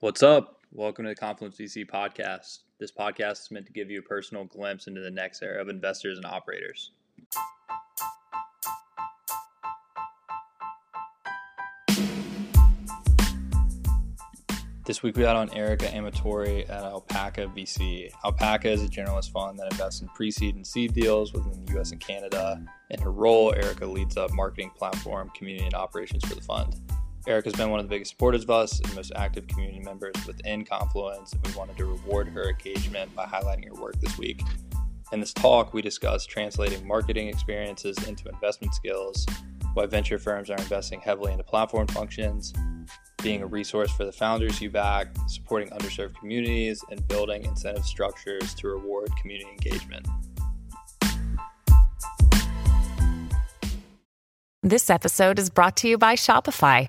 What's up? Welcome to the Confluence VC podcast. This podcast is meant to give you a personal glimpse into the next era of investors and operators. This week we had on Erica Amatori at Alpaca VC. Alpaca is a generalist fund that invests in pre-seed and seed deals within the US and Canada. In her role, Erica leads up marketing platform, community, and operations for the fund. Erica's been one of the biggest supporters of us and most active community members within Confluence, and we wanted to reward her engagement by highlighting her work this week. In this talk, we discussed translating marketing experiences into investment skills, why venture firms are investing heavily into platform functions, being a resource for the founders you back, supporting underserved communities, and building incentive structures to reward community engagement. This episode is brought to you by Shopify.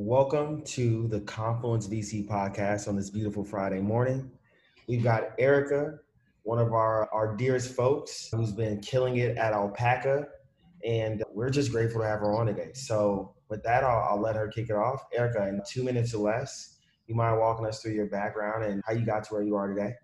welcome to the Confluence VC podcast on this beautiful Friday morning. We've got Erica, one of our, our dearest folks who's been killing it at Alpaca and we're just grateful to have her on today. So, with that, I'll, I'll let her kick it off. Erica, in two minutes or less, you mind walking us through your background and how you got to where you are today?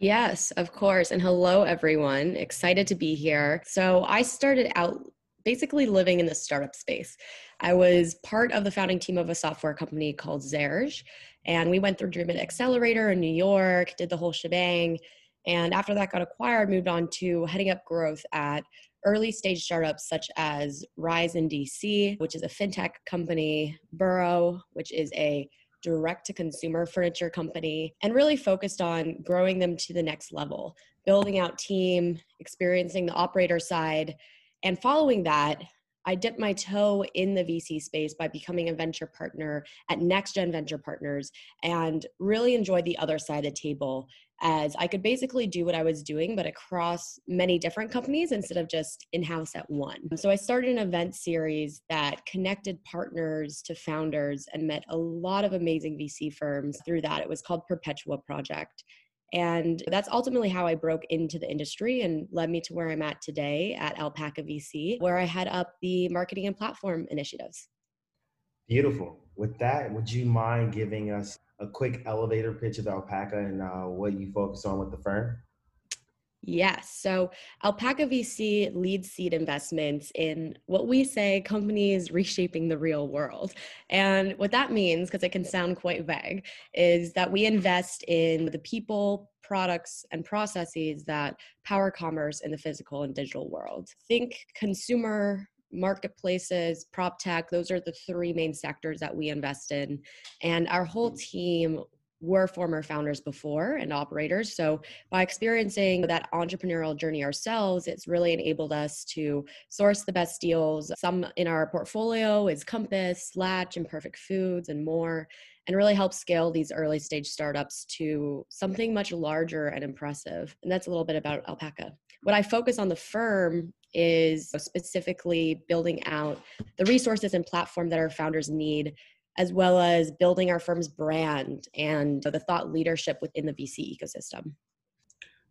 Yes, of course. And hello, everyone. Excited to be here. So, I started out basically living in the startup space. I was part of the founding team of a software company called Zerge, and we went through Dreamit Accelerator in New York, did the whole shebang. And after that got acquired, moved on to heading up growth at early stage startups such as Rise in DC, which is a fintech company, Burrow, which is a direct to consumer furniture company, and really focused on growing them to the next level, building out team, experiencing the operator side. And following that, I dipped my toe in the VC space by becoming a venture partner at Next Gen Venture Partners and really enjoyed the other side of the table as I could basically do what I was doing, but across many different companies instead of just in house at one. So I started an event series that connected partners to founders and met a lot of amazing VC firms through that. It was called Perpetua Project. And that's ultimately how I broke into the industry and led me to where I'm at today at Alpaca VC, where I head up the marketing and platform initiatives. Beautiful. With that, would you mind giving us a quick elevator pitch of Alpaca and uh, what you focus on with the firm? Yes. So Alpaca VC leads seed investments in what we say companies reshaping the real world. And what that means, because it can sound quite vague, is that we invest in the people, products, and processes that power commerce in the physical and digital world. Think consumer marketplaces, prop tech, those are the three main sectors that we invest in. And our whole mm. team were former founders before and operators. So by experiencing that entrepreneurial journey ourselves, it's really enabled us to source the best deals. Some in our portfolio is Compass, Latch, Imperfect Foods, and more, and really help scale these early stage startups to something much larger and impressive. And that's a little bit about Alpaca. What I focus on the firm is specifically building out the resources and platform that our founders need as well as building our firm's brand and the thought leadership within the VC ecosystem.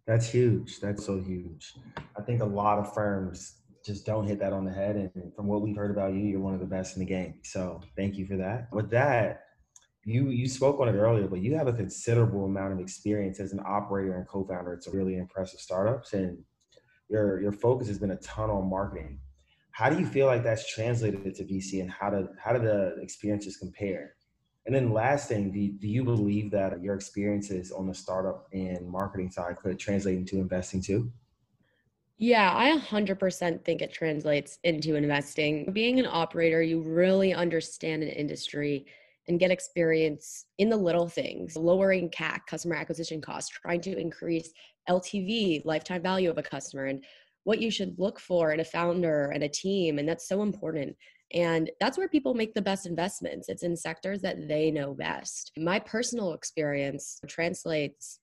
That's huge. That's so huge. I think a lot of firms just don't hit that on the head. And from what we've heard about you, you're one of the best in the game. So thank you for that. With that, you you spoke on it earlier, but you have a considerable amount of experience as an operator and co-founder at some really impressive startups, and your your focus has been a ton on marketing. How do you feel like that's translated to VC, and how do how do the experiences compare? And then last thing, do, do you believe that your experiences on the startup and marketing side could translate into investing too? Yeah, I 100% think it translates into investing. Being an operator, you really understand an industry and get experience in the little things, lowering CAC, customer acquisition costs, trying to increase LTV, lifetime value of a customer, and what you should look for in a founder and a team. And that's so important. And that's where people make the best investments. It's in sectors that they know best. My personal experience translates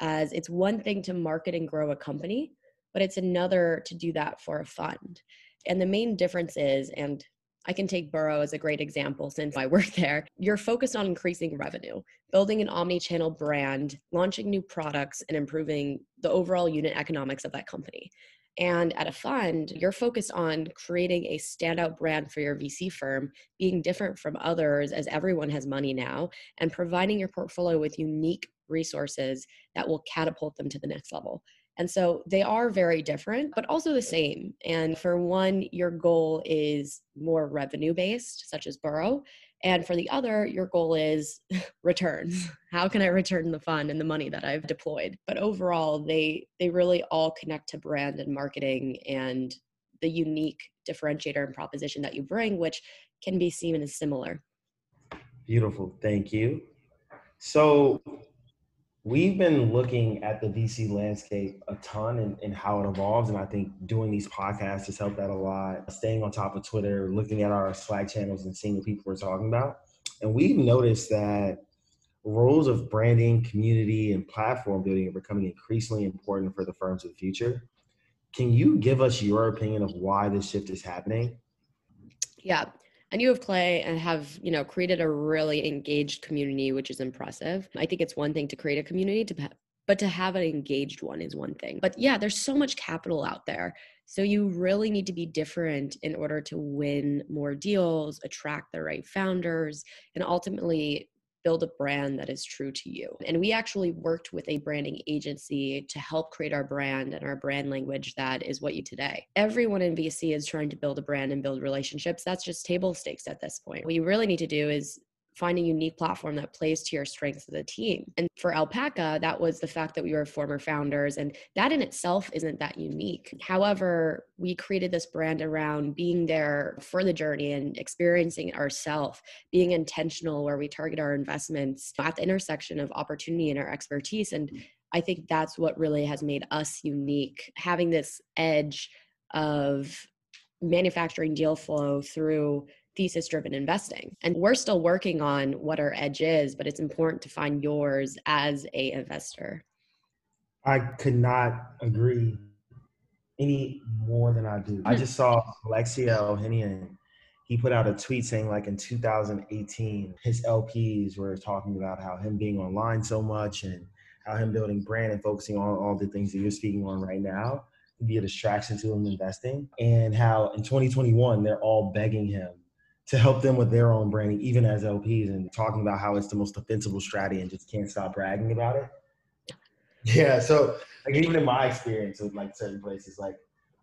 as it's one thing to market and grow a company, but it's another to do that for a fund. And the main difference is, and I can take Burrow as a great example since I work there. You're focused on increasing revenue, building an omni channel brand, launching new products, and improving the overall unit economics of that company. And at a fund, you're focused on creating a standout brand for your VC firm, being different from others as everyone has money now, and providing your portfolio with unique resources that will catapult them to the next level. And so they are very different, but also the same. And for one, your goal is more revenue based, such as Burrow. And for the other, your goal is returns. How can I return the fund and the money that I've deployed? But overall, they they really all connect to brand and marketing and the unique differentiator and proposition that you bring, which can be seen as similar. Beautiful. Thank you. So We've been looking at the VC landscape a ton and, and, how it evolves. And I think doing these podcasts has helped that a lot. Staying on top of Twitter, looking at our Slack channels and seeing what people are talking about. And we've noticed that roles of branding, community, and platform building are becoming increasingly important for the firms of the future. Can you give us your opinion of why this shift is happening? Yeah and you have clay and have you know created a really engaged community which is impressive. I think it's one thing to create a community to but to have an engaged one is one thing. But yeah there's so much capital out there. So you really need to be different in order to win more deals attract the right founders and ultimately build a brand that is true to you. And we actually worked with a branding agency to help create our brand and our brand language that is what you today. Everyone in VC is trying to build a brand and build relationships. That's just table stakes at this point. What you really need to do is find a unique platform that plays to your strengths as a team. And for Alpaca, that was the fact that we were former founders, and that in itself isn't that unique. However, we created this brand around being there for the journey and experiencing ourselves, being intentional where we target our investments at the intersection of opportunity and our expertise. And mm. I think that's what really has made us unique, having this edge of manufacturing deal flow through thesis driven investing. And we're still working on what our edge is, but it's important to find yours as a investor. I could not agree any more than I do. I just saw Alexis Ohanian. He put out a tweet saying, like in 2018, his LPs were talking about how him being online so much and how him building brand and focusing on all the things that you're speaking on right now be a distraction to him investing. And how in 2021, they're all begging him to help them with their own branding, even as LPs, and talking about how it's the most defensible strategy and just can't stop bragging about it. Yeah, so like even in my experience with like certain places, like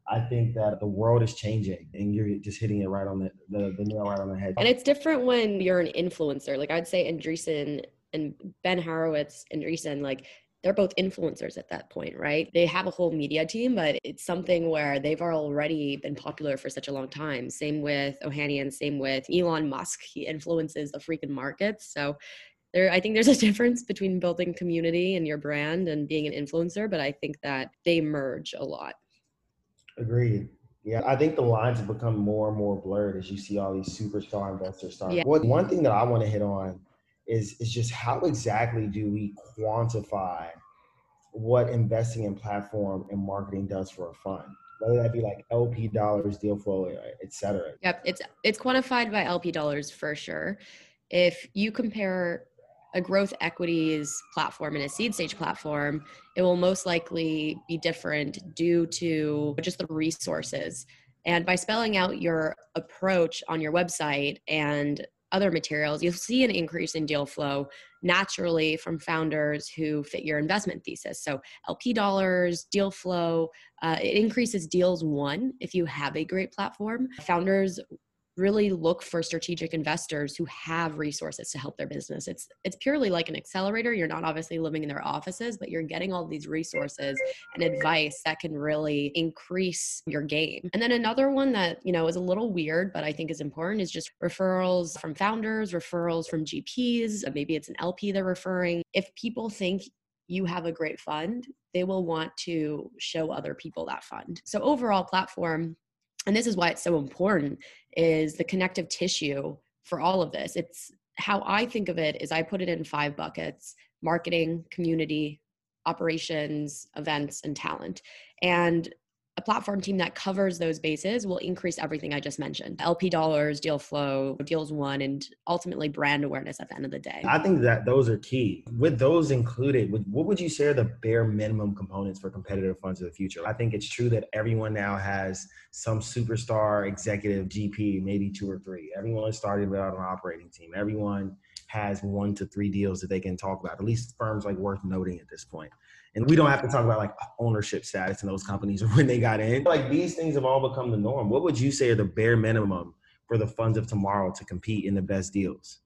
I think that the world is changing and you're just hitting it right on the, the, the nail right on the head. And it's different when you're an influencer. Like I'd say Andreessen and Ben Horowitz, Andreessen, like they're both influencers at that point, right? They have a whole media team, but it's something where they've already been popular for such a long time. Same with Ohanian, same with Elon Musk. He influences the freaking markets. So there, I think there's a difference between building community and your brand and being an influencer, but I think that they merge a lot. Agreed. Yeah, I think the lines have become more and more blurred as you see all these superstar investors start. Yeah. What, one thing that I want to hit on is is just how exactly do we quantify what investing in platform and marketing does for a fund? Whether that be like lp dollars deal flow uh, et cetera. Yep it's it's quantified by lp dollars for sure. If you compare a growth equities platform and a seed stage platform it will most likely be different due to just the resources. And by spelling out your approach on your website and other materials, you'll see an increase in deal flow naturally from founders who fit your investment thesis. So, LP dollars, deal flow, uh, it increases deals one if you have a great platform. Founders really look for strategic investors who have resources to help their business. It's it's purely like an accelerator. You're not obviously living in their offices, but you're getting all these resources and advice that can really increase your game. And then another one that, you know, is a little weird, but I think is important is just referrals from founders, referrals from GPs, maybe it's an LP they're referring. If people think you have a great fund, they will want to show other people that fund. So overall platform and this is why it's so important is the connective tissue for all of this it's how i think of it is i put it in five buckets marketing community operations, events, and talent. And a platform team that covers those bases will increase everything I just mentioned LP dollars, deal flow, deals won, and ultimately brand awareness at the end of the day. I think that those are key. With those included, what would you say are the bare minimum components for competitive funds of the future? I think it's true that everyone now has some superstar executive GP, maybe two or three. Everyone started without an operating team. Everyone has one to three deals that they can talk about, at least firms like worth noting at this point. And we don't have to talk about like ownership status in those companies or when they got in. Like these things have all become the norm. What would you say are the bare minimum for the funds of tomorrow to compete in the best deals?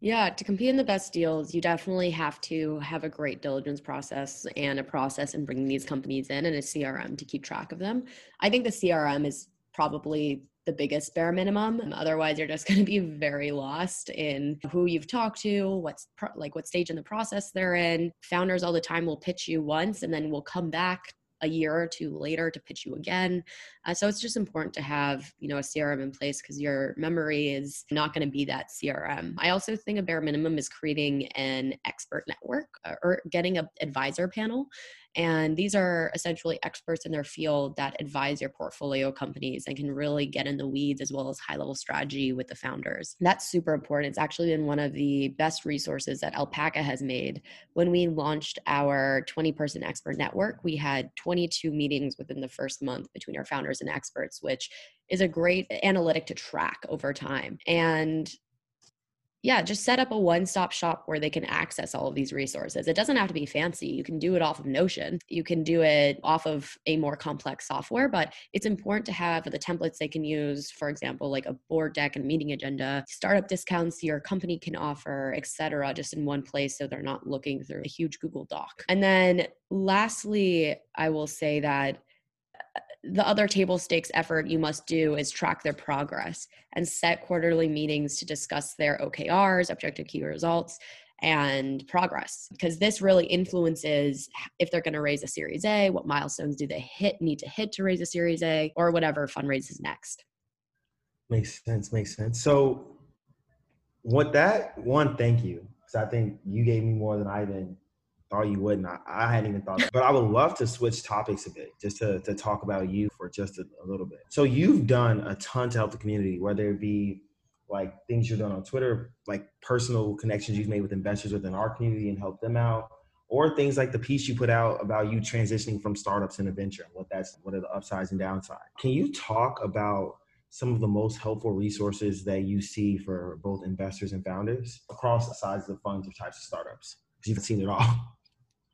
Yeah, to compete in the best deals, you definitely have to have a great diligence process and a process in bringing these companies in and a CRM to keep track of them. I think the CRM is probably the biggest bare minimum. Otherwise, you're just going to be very lost in who you've talked to, what's pro- like what stage in the process they're in. Founders all the time will pitch you once and then we'll come back a year or two later to pitch you again. Uh, so it's just important to have, you know, a CRM in place because your memory is not going to be that CRM. I also think a bare minimum is creating an expert network uh, or getting an advisor panel. And these are essentially experts in their field that advise your portfolio companies and can really get in the weeds as well as high level strategy with the founders. That's super important. It's actually been one of the best resources that Alpaca has made. When we launched our 20 person expert network, we had 22 meetings within the first month between our founders and experts, which is a great analytic to track over time. And yeah, just set up a one stop shop where they can access all of these resources. It doesn't have to be fancy. You can do it off of Notion. You can do it off of a more complex software, but it's important to have the templates they can use, for example, like a board deck and meeting agenda, startup discounts your company can offer, etc., just in one place so they're not looking through a huge Google Doc. And then lastly, I will say that the other table stakes effort you must do is track their progress and set quarterly meetings to discuss their OKRs, objective key results, and progress because this really influences if they're going to raise a series A, what milestones do they hit need to hit to raise a series A or whatever fundraise next. Makes sense, makes sense. So what that one, thank you. Because I think you gave me more than I even thought you wouldn't. I, I hadn't even thought, but I would love to switch topics a bit, just to, to talk about you for just a, a little bit. So you've done a ton to help the community, whether it be like things you've done on Twitter, like personal connections you've made with investors within our community and help them out, or things like the piece you put out about you transitioning from startups into venture what that's what are the upsides and downsides. Can you talk about some of the most helpful resources that you see for both investors and founders across the sides of funds or types of startups? Because you've seen it all.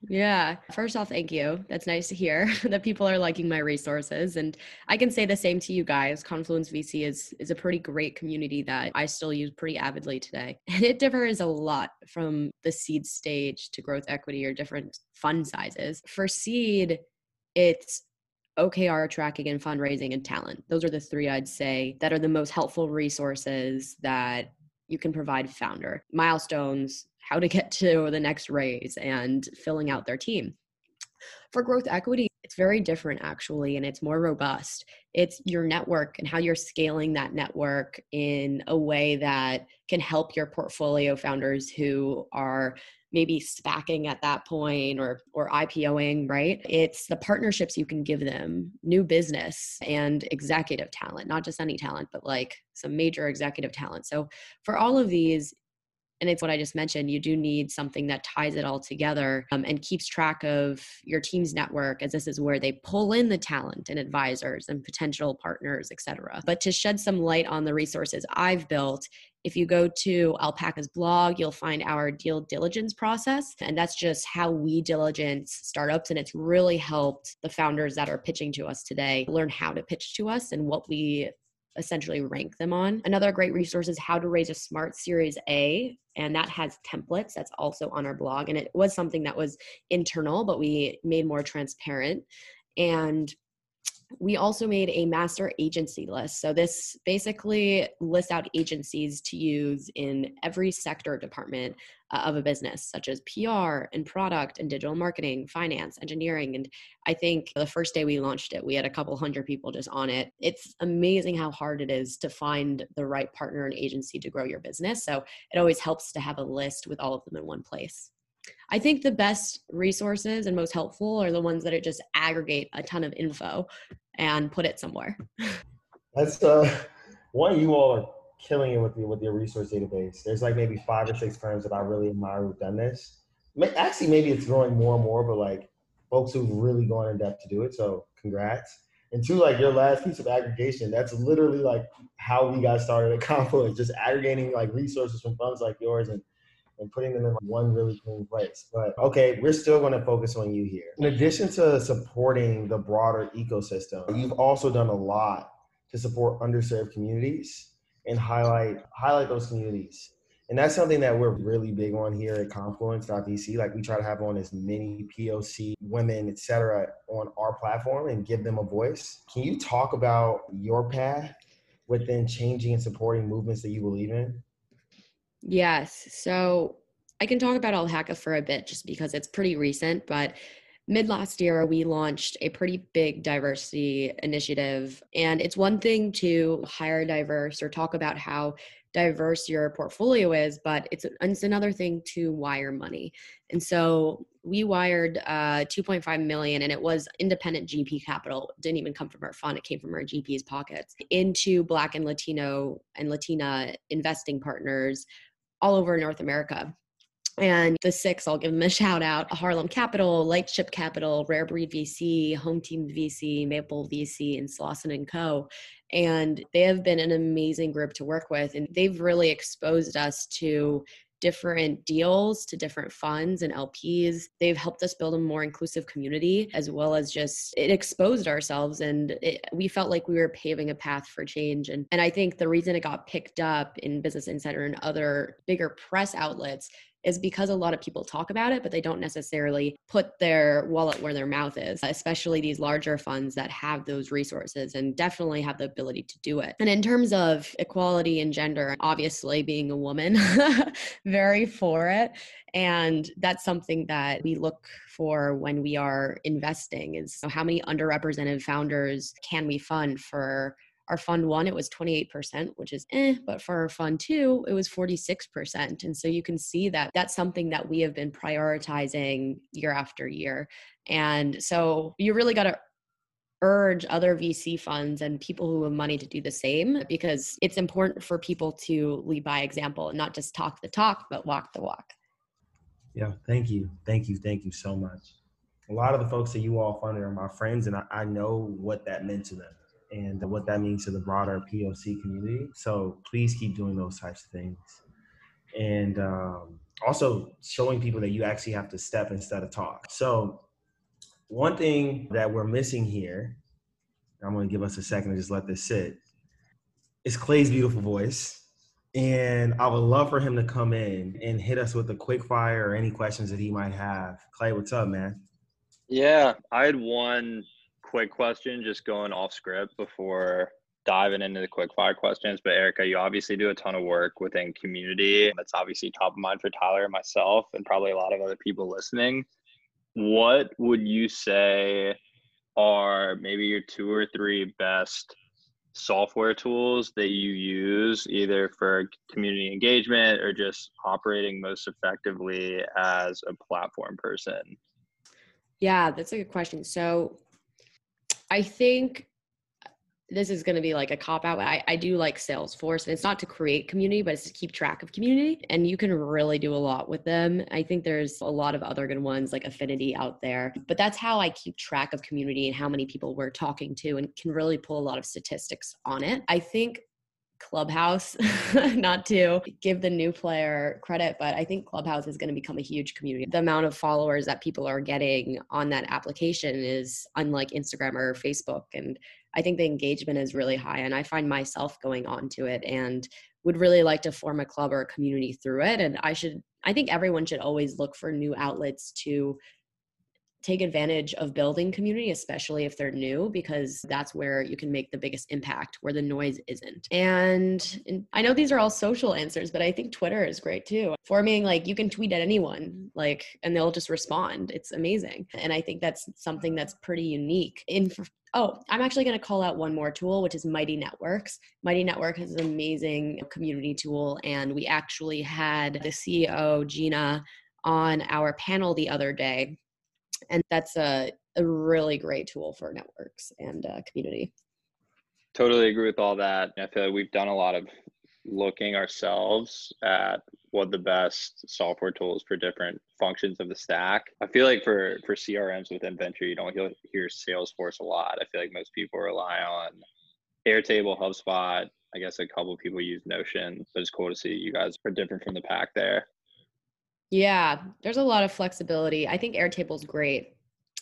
Yeah. First off, thank you. That's nice to hear that people are liking my resources. And I can say the same to you guys. Confluence VC is is a pretty great community that I still use pretty avidly today. And it differs a lot from the seed stage to growth equity or different fund sizes. For seed, it's OKR tracking and fundraising and talent. Those are the three I'd say that are the most helpful resources that you can provide founder. Milestones, how to get to the next raise and filling out their team. For growth equity, it's very different actually, and it's more robust. It's your network and how you're scaling that network in a way that can help your portfolio founders who are maybe SPACing at that point or or IPOing, right? It's the partnerships you can give them, new business and executive talent, not just any talent, but like some major executive talent. So for all of these, and it's what I just mentioned. You do need something that ties it all together um, and keeps track of your team's network, as this is where they pull in the talent and advisors and potential partners, etc. But to shed some light on the resources I've built, if you go to Alpaca's blog, you'll find our deal diligence process. And that's just how we diligence startups. And it's really helped the founders that are pitching to us today learn how to pitch to us and what we essentially rank them on. Another great resource is how to raise a smart series A, and that has templates that's also on our blog. And it was something that was internal, but we made more transparent. And we also made a master agency list. So this basically lists out agencies to use in every sector department uh, of a business, such as PR and product and digital marketing, finance, engineering. And I think the first day we launched it, we had a couple hundred people just on it. It's amazing how hard it is to find the right partner and agency to grow your business. So it always helps to have a list with all of them in one place. I think the best resources and most helpful are the ones that it just aggregate a ton of info and put it somewhere. That's uh, one you all are killing it with your with your resource database. There's like maybe five or six firms that I really admire who've done this. Actually, maybe it's growing more and more, but like folks who've really gone in depth to do it. So congrats. And two, like your last piece of aggregation, that's literally like how we got started at Confluence, just aggregating like resources from funds like yours and and putting them in one really clean place. But okay, we're still going to focus on you here. In addition to supporting the broader ecosystem, you've also done a lot to support underserved communities and highlight highlight those communities. And that's something that we're really big on here at Confluence.vc. Like we try to have on as many POC women, et cetera, on our platform and give them a voice. Can you talk about your path within changing and supporting movements that you believe in? Yes. So I can talk about Alpaca for a bit just because it's pretty recent, but mid last year we launched a pretty big diversity initiative and it's one thing to hire diverse or talk about how diverse your portfolio is but it's, it's another thing to wire money. And so we wired uh, 2.5 million and it was independent gp capital. It didn't even come from our fund. It came from our gp's pockets into black and latino and latina investing partners all over North America. And the six, I'll give them a shout out Harlem Capital, Lightship Capital, Rare Breed VC, Home Team VC, Maple VC, and Slauson and Co. And they have been an amazing group to work with. And they've really exposed us to different deals to different funds and LPs. They've helped us build a more inclusive community as well as just it exposed ourselves and it, we felt like we were paving a path for change. And, and I think the reason it got picked up in Business Insider and other bigger press outlets is because a lot of people talk about it, but they don't necessarily put their wallet where their mouth is, especially these larger funds that have those resources and definitely have the ability to do it. And in terms of equality and gender, obviously being a woman, very for it. And that's something that we look for when we are investing is how many underrepresented founders can we fund for our fund one, it was 28%, which is eh, but for our fund two, it was 46%. And so you can see that that's something that we have been prioritizing year after year. And so you really got to urge other VC funds and people who have money to do the same because it's important for people to lead by example and not just talk the talk, but walk the walk. Yeah, thank you. Thank you. Thank you so much. A lot of the folks that you all funded are my friends, and I, I know what that meant to them and what that means to the broader POC community. So please keep doing those types of things. And um, also showing people that you actually have to step instead of talk. So, one thing that we're missing here, I'm going to give us a second to just let this sit, is Clay's beautiful voice. And I would love for him to come in and hit us with a quick fire or any questions that he might have. Clay, what's up, man? Yeah, I had one quick question, just going off script before diving into the quick fire questions. But Erica, you obviously do a ton of work within community. That's obviously top of mind for Tyler and myself, and probably a lot of other people listening. What would you say are maybe your two or three best software tools that you use either for community engagement or just operating most effectively as a platform person? Yeah, that's a good question. So I think this is going to be like a cop out. I, I do like Salesforce, and it's not to create community, but it's to keep track of community. And you can really do a lot with them. I think there's a lot of other good ones like Affinity out there, but that's how I keep track of community and how many people we're talking to and can really pull a lot of statistics on it. I think Clubhouse, not to give the new player credit, but I think Clubhouse is going to become a huge community. The amount of followers that people are getting on that application is unlike Instagram or Facebook. And I think the engagement is really high. And I find myself going on to it and would really like to form a club or a community through it. And I should, I think everyone should always look for new outlets to take advantage of building community, especially if they're new, because that's where you can make the biggest impact, where the noise isn't. And, and, I know these are all social answers, but I think Twitter is great too. Forming like you can tweet at anyone, like, and they'll just respond. It's amazing. And I think that's something that's pretty unique. In Oh, I'm actually going to call out one more tool, which is Mighty Networks. Mighty Network has an amazing community tool, and we actually had the CEO, Gina, on our panel the other day. And that's a, a really great tool for networks and uh, community. Totally agree with all that. I feel like we've done a lot of looking ourselves at what the best software tools for different functions of the stack. I feel like for for CRMs within venture, you don't hear Salesforce a lot. I feel like most people rely on Airtable, HubSpot. I guess a couple people use Notion, but it's cool to see you guys are different from the pack there. Yeah, there's a lot of flexibility. I think Airtable's great.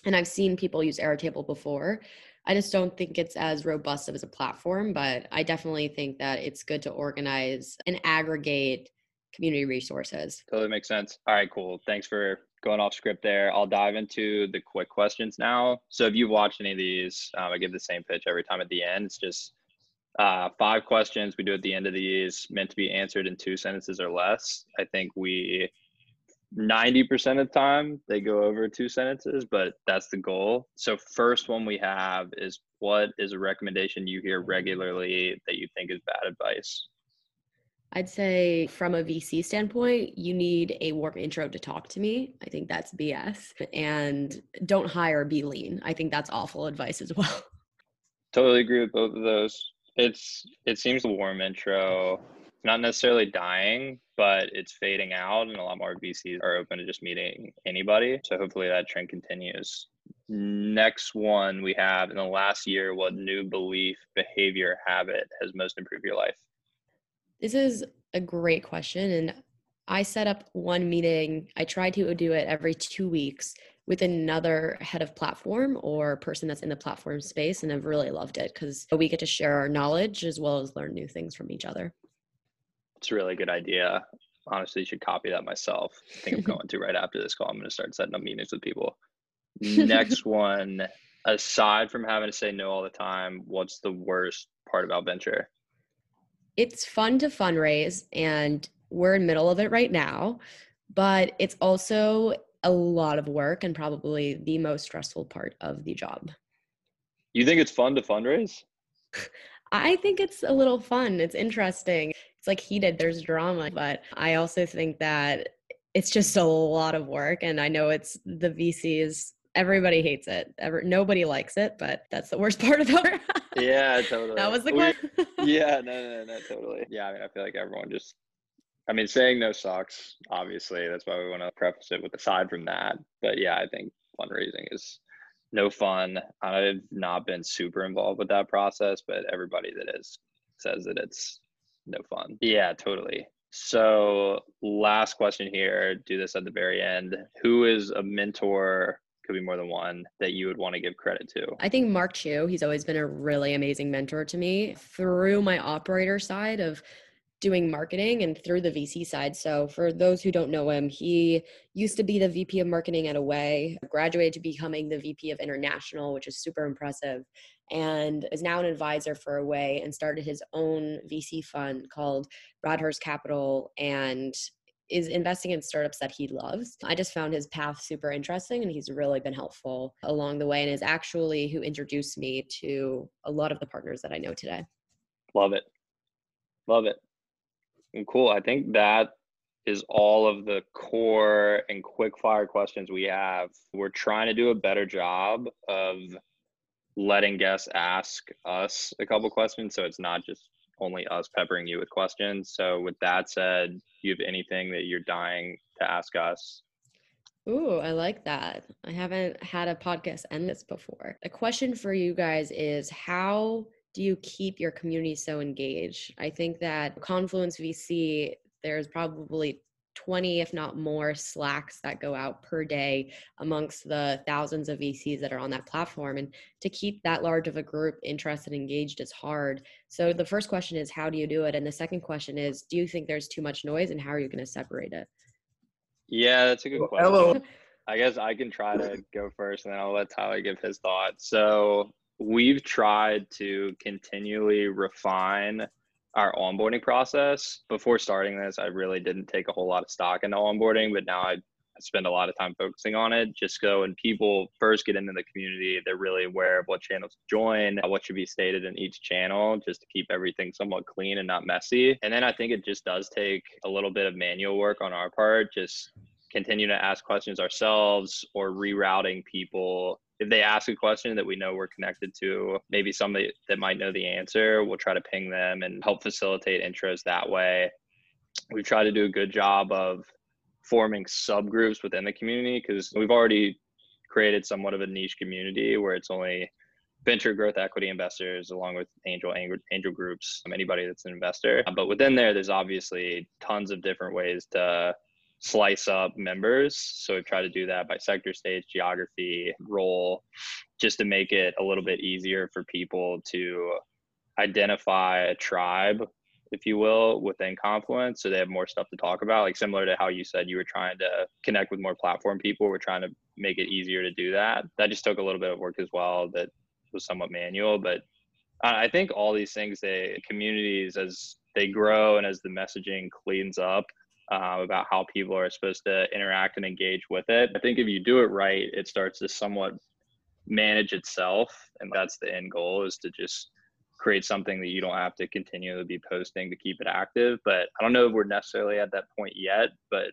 And I've seen people use Airtable before. I just don't think it's as robust as a platform, but I definitely think that it's good to organize and aggregate community resources. Totally makes sense. All right, cool. Thanks for going off script there. I'll dive into the quick questions now. So if you've watched any of these, um, I give the same pitch every time at the end. It's just uh, five questions we do at the end of these meant to be answered in two sentences or less. I think we 90% of the time they go over two sentences, but that's the goal. So, first one we have is what is a recommendation you hear regularly that you think is bad advice? I'd say from a VC standpoint, you need a warm intro to talk to me. I think that's BS. And don't hire, be lean. I think that's awful advice as well. Totally agree with both of those. It's it seems the warm intro not necessarily dying, but it's fading out, and a lot more VCs are open to just meeting anybody. So hopefully that trend continues. Next one we have in the last year, what new belief, behavior, habit has most improved your life? This is a great question. And I set up one meeting. I try to do it every two weeks with another head of platform or person that's in the platform space. And I've really loved it because we get to share our knowledge as well as learn new things from each other. It's a really good idea. Honestly, you should copy that myself. I think I'm going to right after this call. I'm going to start setting up meetings with people. Next one, aside from having to say no all the time, what's the worst part about venture? It's fun to fundraise and we're in middle of it right now, but it's also a lot of work and probably the most stressful part of the job. You think it's fun to fundraise? I think it's a little fun. It's interesting it's like heated there's drama but i also think that it's just a lot of work and i know it's the vcs everybody hates it Ever, nobody likes it but that's the worst part about it yeah totally. That was the question. yeah no no no totally. Yeah i mean i feel like everyone just i mean saying no sucks obviously that's why we want to preface it with aside from that but yeah i think fundraising is no fun. I've not been super involved with that process but everybody that is says that it's no fun. Yeah, totally. So, last question here. Do this at the very end. Who is a mentor? Could be more than one that you would want to give credit to. I think Mark Chu. He's always been a really amazing mentor to me through my operator side of doing marketing and through the VC side. So, for those who don't know him, he used to be the VP of marketing at Away, graduated to becoming the VP of international, which is super impressive, and is now an advisor for Away and started his own VC fund called Bradhurst Capital and is investing in startups that he loves. I just found his path super interesting and he's really been helpful along the way and is actually who introduced me to a lot of the partners that I know today. Love it. Love it. Cool. I think that is all of the core and quick fire questions we have. We're trying to do a better job of letting guests ask us a couple questions so it's not just only us peppering you with questions. So with that said, do you have anything that you're dying to ask us? Ooh, I like that. I haven't had a podcast end this before. A question for you guys is how do you keep your community so engaged? I think that Confluence VC, there's probably 20, if not more, slacks that go out per day amongst the thousands of VCs that are on that platform. And to keep that large of a group interested and engaged is hard. So the first question is, how do you do it? And the second question is, do you think there's too much noise and how are you going to separate it? Yeah, that's a good question. Hello. I guess I can try to go first and then I'll let Tyler give his thoughts. So we've tried to continually refine our onboarding process. Before starting this, I really didn't take a whole lot of stock into onboarding, but now I spend a lot of time focusing on it. Just go and people first get into the community, they're really aware of what channels to join, uh, what should be stated in each channel, just to keep everything somewhat clean and not messy. And then I think it just does take a little bit of manual work on our part, just continue to ask questions ourselves or rerouting people if they ask a question that we know we're connected to, maybe somebody that might know the answer, we'll try to ping them and help facilitate interest that way. We try to do a good job of forming subgroups within the community because we've already created somewhat of a niche community where it's only venture growth equity investors along with angel, angel groups anybody that's an investor but within there there's obviously tons of different ways to slice up members. So we try to do that by sector stage, geography, role, just to make it a little bit easier for people to identify a tribe, if you will, within Confluence. So they have more stuff to talk about. Like similar to how you said you were trying to connect with more platform people, we're trying to make it easier to do that. That just took a little bit of work as well. That was somewhat manual, but I think all these things, they communities as they grow and as the messaging cleans up, uh, about how people are supposed to interact and engage with it. I think if you do it right, it starts to somewhat manage itself, and that's the end goal is to just create something that you don't have to continually be posting to keep it active. But I don't know if we're necessarily at that point yet, but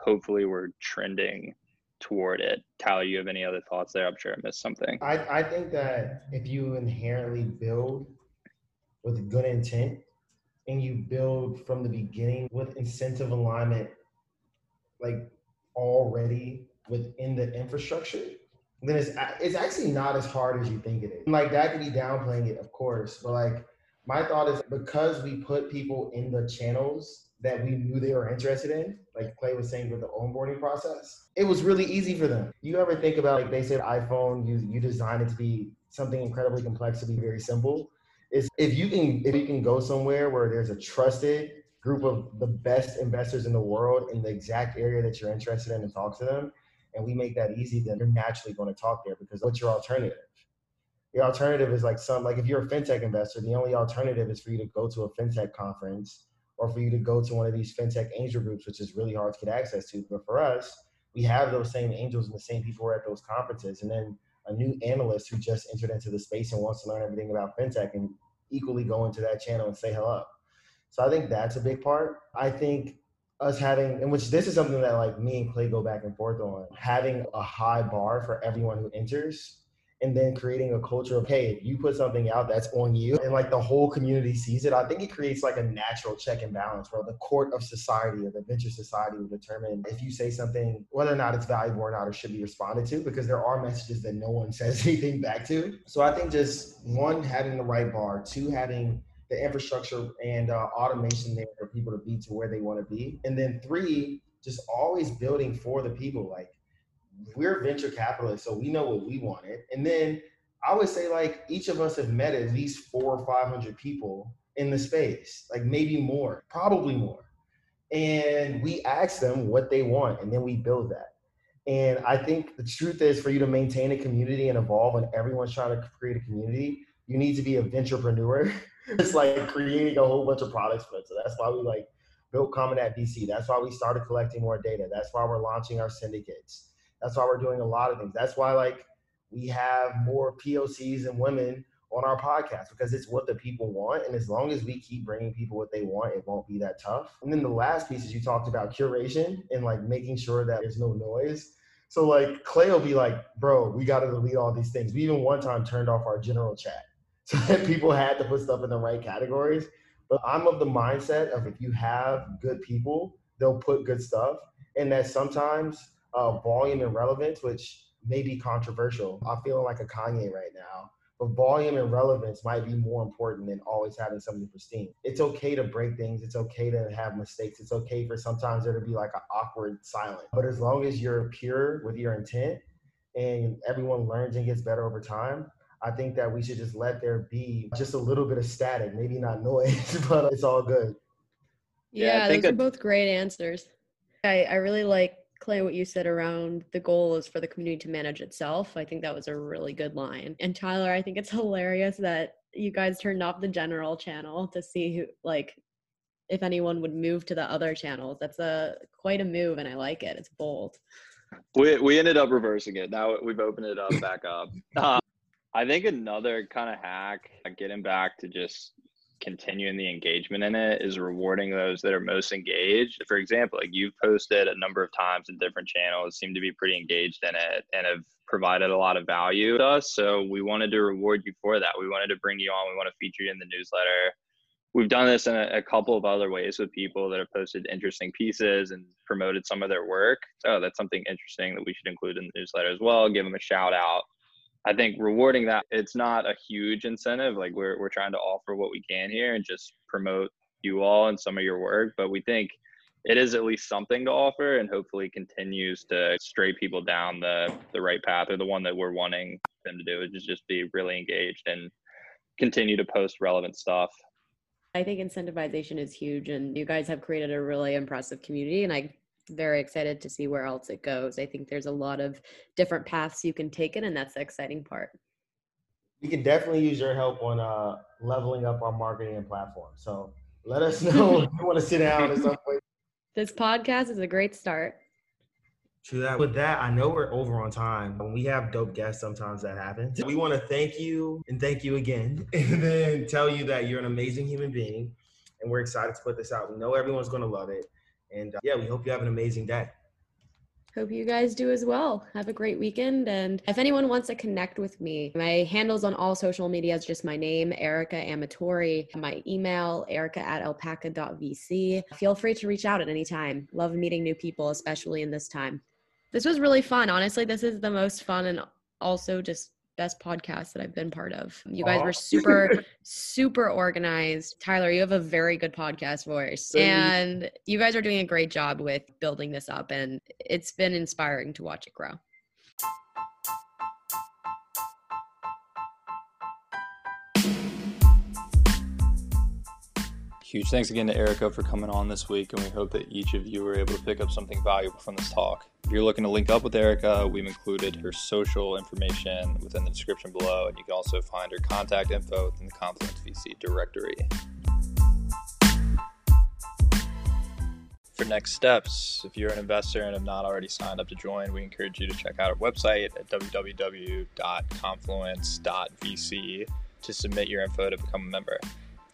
hopefully we're trending toward it. Tyler, you have any other thoughts there? I'm sure I missed something. I, I think that if you inherently build with good intent, and you build from the beginning with incentive alignment, like already within the infrastructure, then it's it's actually not as hard as you think it is. Like that could be downplaying it, of course, but like my thought is because we put people in the channels that we knew they were interested in, like Clay was saying with the onboarding process, it was really easy for them. You ever think about like they said iPhone, you you designed it to be something incredibly complex to be very simple is if you can if you can go somewhere where there's a trusted group of the best investors in the world in the exact area that you're interested in and talk to them and we make that easy then you're naturally going to talk there because what's your alternative? Your alternative is like some like if you're a fintech investor the only alternative is for you to go to a fintech conference or for you to go to one of these fintech angel groups which is really hard to get access to. But for us we have those same angels and the same people who are at those conferences. And then a new analyst who just entered into the space and wants to learn everything about fintech and equally go into that channel and say hello. So I think that's a big part. I think us having, and which this is something that like me and Clay go back and forth on, having a high bar for everyone who enters and then creating a culture of hey if you put something out that's on you and like the whole community sees it i think it creates like a natural check and balance where the court of society or the venture society will determine if you say something whether or not it's valuable or not or should be responded to because there are messages that no one says anything back to so i think just one having the right bar two having the infrastructure and uh, automation there for people to be to where they want to be and then three just always building for the people like we're venture capitalists, so we know what we wanted. And then I would say like each of us have met at least four or five hundred people in the space, like maybe more, probably more. And we ask them what they want, and then we build that. And I think the truth is for you to maintain a community and evolve, and everyone's trying to create a community, you need to be a venturepreneur. it's like creating a whole bunch of products for it. So that's why we like built Common App VC. That's why we started collecting more data. That's why we're launching our syndicates that's why we're doing a lot of things. That's why like we have more POCs and women on our podcast because it's what the people want. And as long as we keep bringing people what they want, it won't be that tough. And then the last piece is you talked about curation and like making sure that there's no noise. So like Clay will be like, bro, we got to delete all these things. We even one time turned off our general chat so that people had to put stuff in the right categories. But I'm of the mindset of if you have good people, they'll put good stuff. And that sometimes uh, volume and relevance, which may be controversial. I'm feeling like a Kanye right now. But volume and relevance might be more important than always having something pristine. It's okay to break things. It's okay to have mistakes. It's okay for sometimes there to be like an awkward silence. But as long as you're pure with your intent and everyone learns and gets better over time, I think that we should just let there be just a little bit of static, maybe not noise, but it's all good. Yeah, yeah those are both great answers. I, I really like Clay, what you said around the goal is for the community to manage itself. I think that was a really good line. And Tyler, I think it's hilarious that you guys turned off the general channel to see who, like, if anyone would move to the other channels. That's a quite a move, and I like it. It's bold. We we ended up reversing it. Now we've opened it up back up. Uh, I think another kind of hack, getting back to just continuing the engagement in it is rewarding those that are most engaged. For example, like you've posted a number of times in different channels, seem to be pretty engaged in it and have provided a lot of value to us. So we wanted to reward you for that. We wanted to bring you on. We want to feature you in the newsletter. We've done this in a, a couple of other ways with people that have posted interesting pieces and promoted some of their work. So that's something interesting that we should include in the newsletter as well. Give them a shout out I think rewarding that it's not a huge incentive. Like we're we're trying to offer what we can here and just promote you all and some of your work, but we think it is at least something to offer and hopefully continues to stray people down the the right path or the one that we're wanting them to do, is just be really engaged and continue to post relevant stuff. I think incentivization is huge and you guys have created a really impressive community and I very excited to see where else it goes. I think there's a lot of different paths you can take it, and that's the exciting part. We can definitely use your help on uh, leveling up our marketing and platform. So let us know if you want to sit down at some point. This podcast is a great start. True that. With that, I know we're over on time. When we have dope guests, sometimes that happens. We want to thank you and thank you again, and then tell you that you're an amazing human being, and we're excited to put this out. We know everyone's going to love it. And uh, yeah, we hope you have an amazing day. Hope you guys do as well. Have a great weekend. And if anyone wants to connect with me, my handles on all social media is just my name, Erica Amatori. My email, erica at alpaca.vc. Feel free to reach out at any time. Love meeting new people, especially in this time. This was really fun. Honestly, this is the most fun and also just best podcasts that I've been part of. You guys were super, super organized. Tyler, you have a very good podcast voice. And you guys are doing a great job with building this up. And it's been inspiring to watch it grow. Huge thanks again to Erica for coming on this week, and we hope that each of you were able to pick up something valuable from this talk. If you're looking to link up with Erica, we've included her social information within the description below, and you can also find her contact info within the Confluence VC directory. For next steps, if you're an investor and have not already signed up to join, we encourage you to check out our website at www.confluence.vc to submit your info to become a member.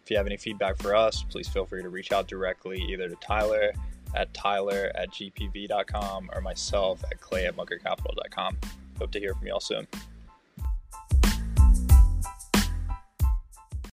If you have any feedback for us, please feel free to reach out directly either to Tyler at tyler at gpv.com or myself at clay at muckercapital.com. Hope to hear from you all soon.